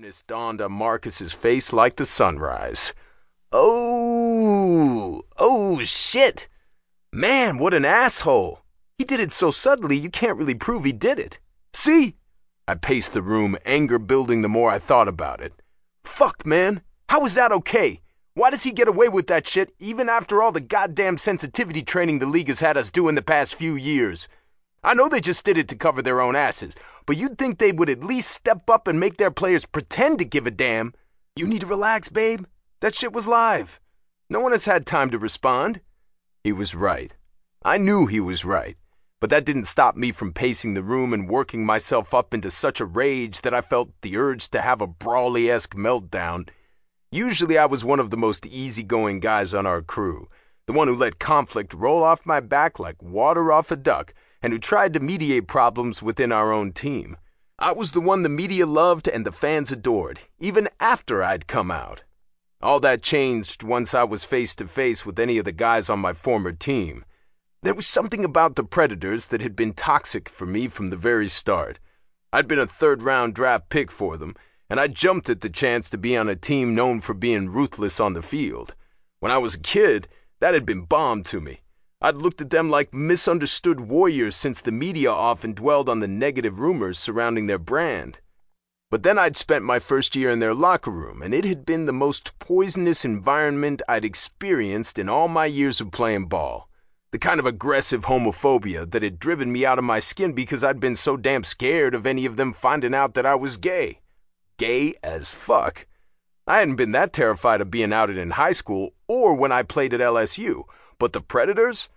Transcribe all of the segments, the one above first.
Awareness dawned on Marcus's face like the sunrise. Oh, oh shit! Man, what an asshole! He did it so subtly you can't really prove he did it. See? I paced the room, anger building the more I thought about it. Fuck, man. How is that okay? Why does he get away with that shit even after all the goddamn sensitivity training the league has had us do in the past few years? I know they just did it to cover their own asses, but you'd think they would at least step up and make their players pretend to give a damn. You need to relax, babe. That shit was live. No one has had time to respond. He was right. I knew he was right. But that didn't stop me from pacing the room and working myself up into such a rage that I felt the urge to have a Brawley esque meltdown. Usually I was one of the most easygoing guys on our crew, the one who let conflict roll off my back like water off a duck and who tried to mediate problems within our own team. I was the one the media loved and the fans adored, even after I'd come out. All that changed once I was face to face with any of the guys on my former team. There was something about the Predators that had been toxic for me from the very start. I'd been a third round draft pick for them, and I jumped at the chance to be on a team known for being ruthless on the field. When I was a kid, that had been bombed to me. I'd looked at them like misunderstood warriors since the media often dwelled on the negative rumors surrounding their brand. But then I'd spent my first year in their locker room, and it had been the most poisonous environment I'd experienced in all my years of playing ball. The kind of aggressive homophobia that had driven me out of my skin because I'd been so damn scared of any of them finding out that I was gay. Gay as fuck. I hadn't been that terrified of being outed in high school or when I played at LSU but the Predators?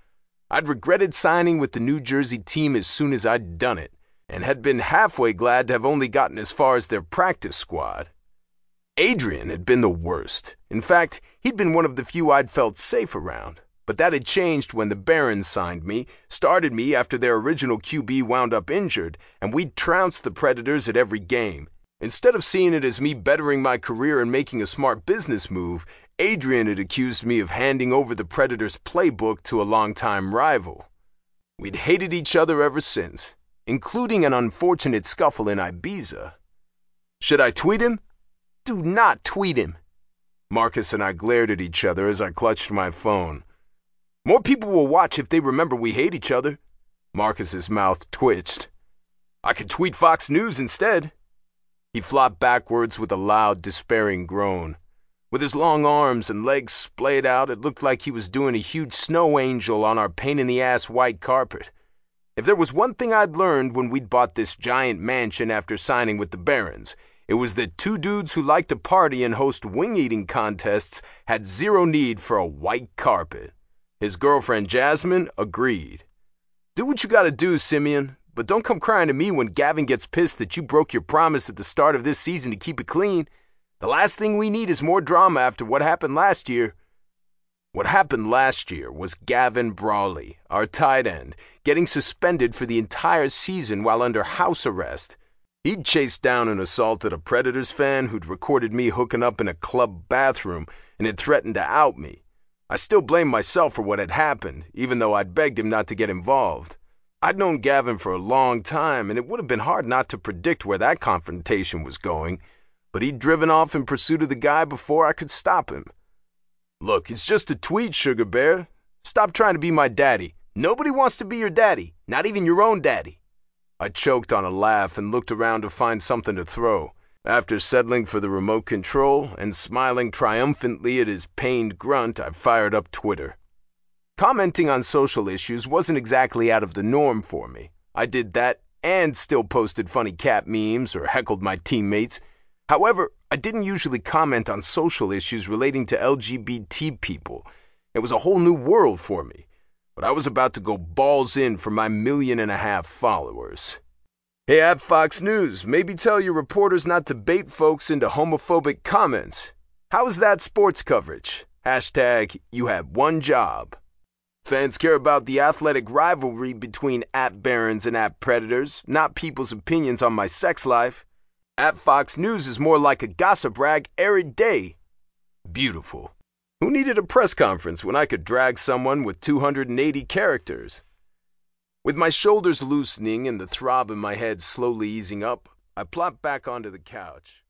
I'd regretted signing with the New Jersey team as soon as I'd done it, and had been halfway glad to have only gotten as far as their practice squad. Adrian had been the worst. In fact, he'd been one of the few I'd felt safe around. But that had changed when the Barons signed me, started me after their original QB wound up injured, and we'd trounced the Predators at every game. Instead of seeing it as me bettering my career and making a smart business move, Adrian had accused me of handing over the Predators' playbook to a longtime rival. We'd hated each other ever since, including an unfortunate scuffle in Ibiza. Should I tweet him? Do not tweet him. Marcus and I glared at each other as I clutched my phone. More people will watch if they remember we hate each other. Marcus's mouth twitched. I could tweet Fox News instead. He flopped backwards with a loud, despairing groan. With his long arms and legs splayed out, it looked like he was doing a huge snow angel on our pain in the ass white carpet. If there was one thing I'd learned when we'd bought this giant mansion after signing with the Barons, it was that two dudes who liked to party and host wing eating contests had zero need for a white carpet. His girlfriend Jasmine agreed. Do what you gotta do, Simeon, but don't come crying to me when Gavin gets pissed that you broke your promise at the start of this season to keep it clean. The last thing we need is more drama after what happened last year. What happened last year was Gavin Brawley, our tight end, getting suspended for the entire season while under house arrest. He'd chased down and assaulted a Predators fan who'd recorded me hooking up in a club bathroom and had threatened to out me. I still blame myself for what had happened, even though I'd begged him not to get involved. I'd known Gavin for a long time, and it would have been hard not to predict where that confrontation was going but he'd driven off in pursuit of the guy before I could stop him. Look, it's just a tweet, Sugar Bear. Stop trying to be my daddy. Nobody wants to be your daddy, not even your own daddy. I choked on a laugh and looked around to find something to throw. After settling for the remote control and smiling triumphantly at his pained grunt, I fired up Twitter. Commenting on social issues wasn't exactly out of the norm for me. I did that and still posted funny cat memes or heckled my teammates However, I didn't usually comment on social issues relating to LGBT people. It was a whole new world for me. But I was about to go balls in for my million and a half followers. Hey, at Fox News, maybe tell your reporters not to bait folks into homophobic comments. How's that sports coverage? Hashtag, you had one job. Fans care about the athletic rivalry between at Barons and at Predators, not people's opinions on my sex life. At Fox News is more like a gossip rag every day. Beautiful. Who needed a press conference when I could drag someone with 280 characters? With my shoulders loosening and the throb in my head slowly easing up, I plopped back onto the couch.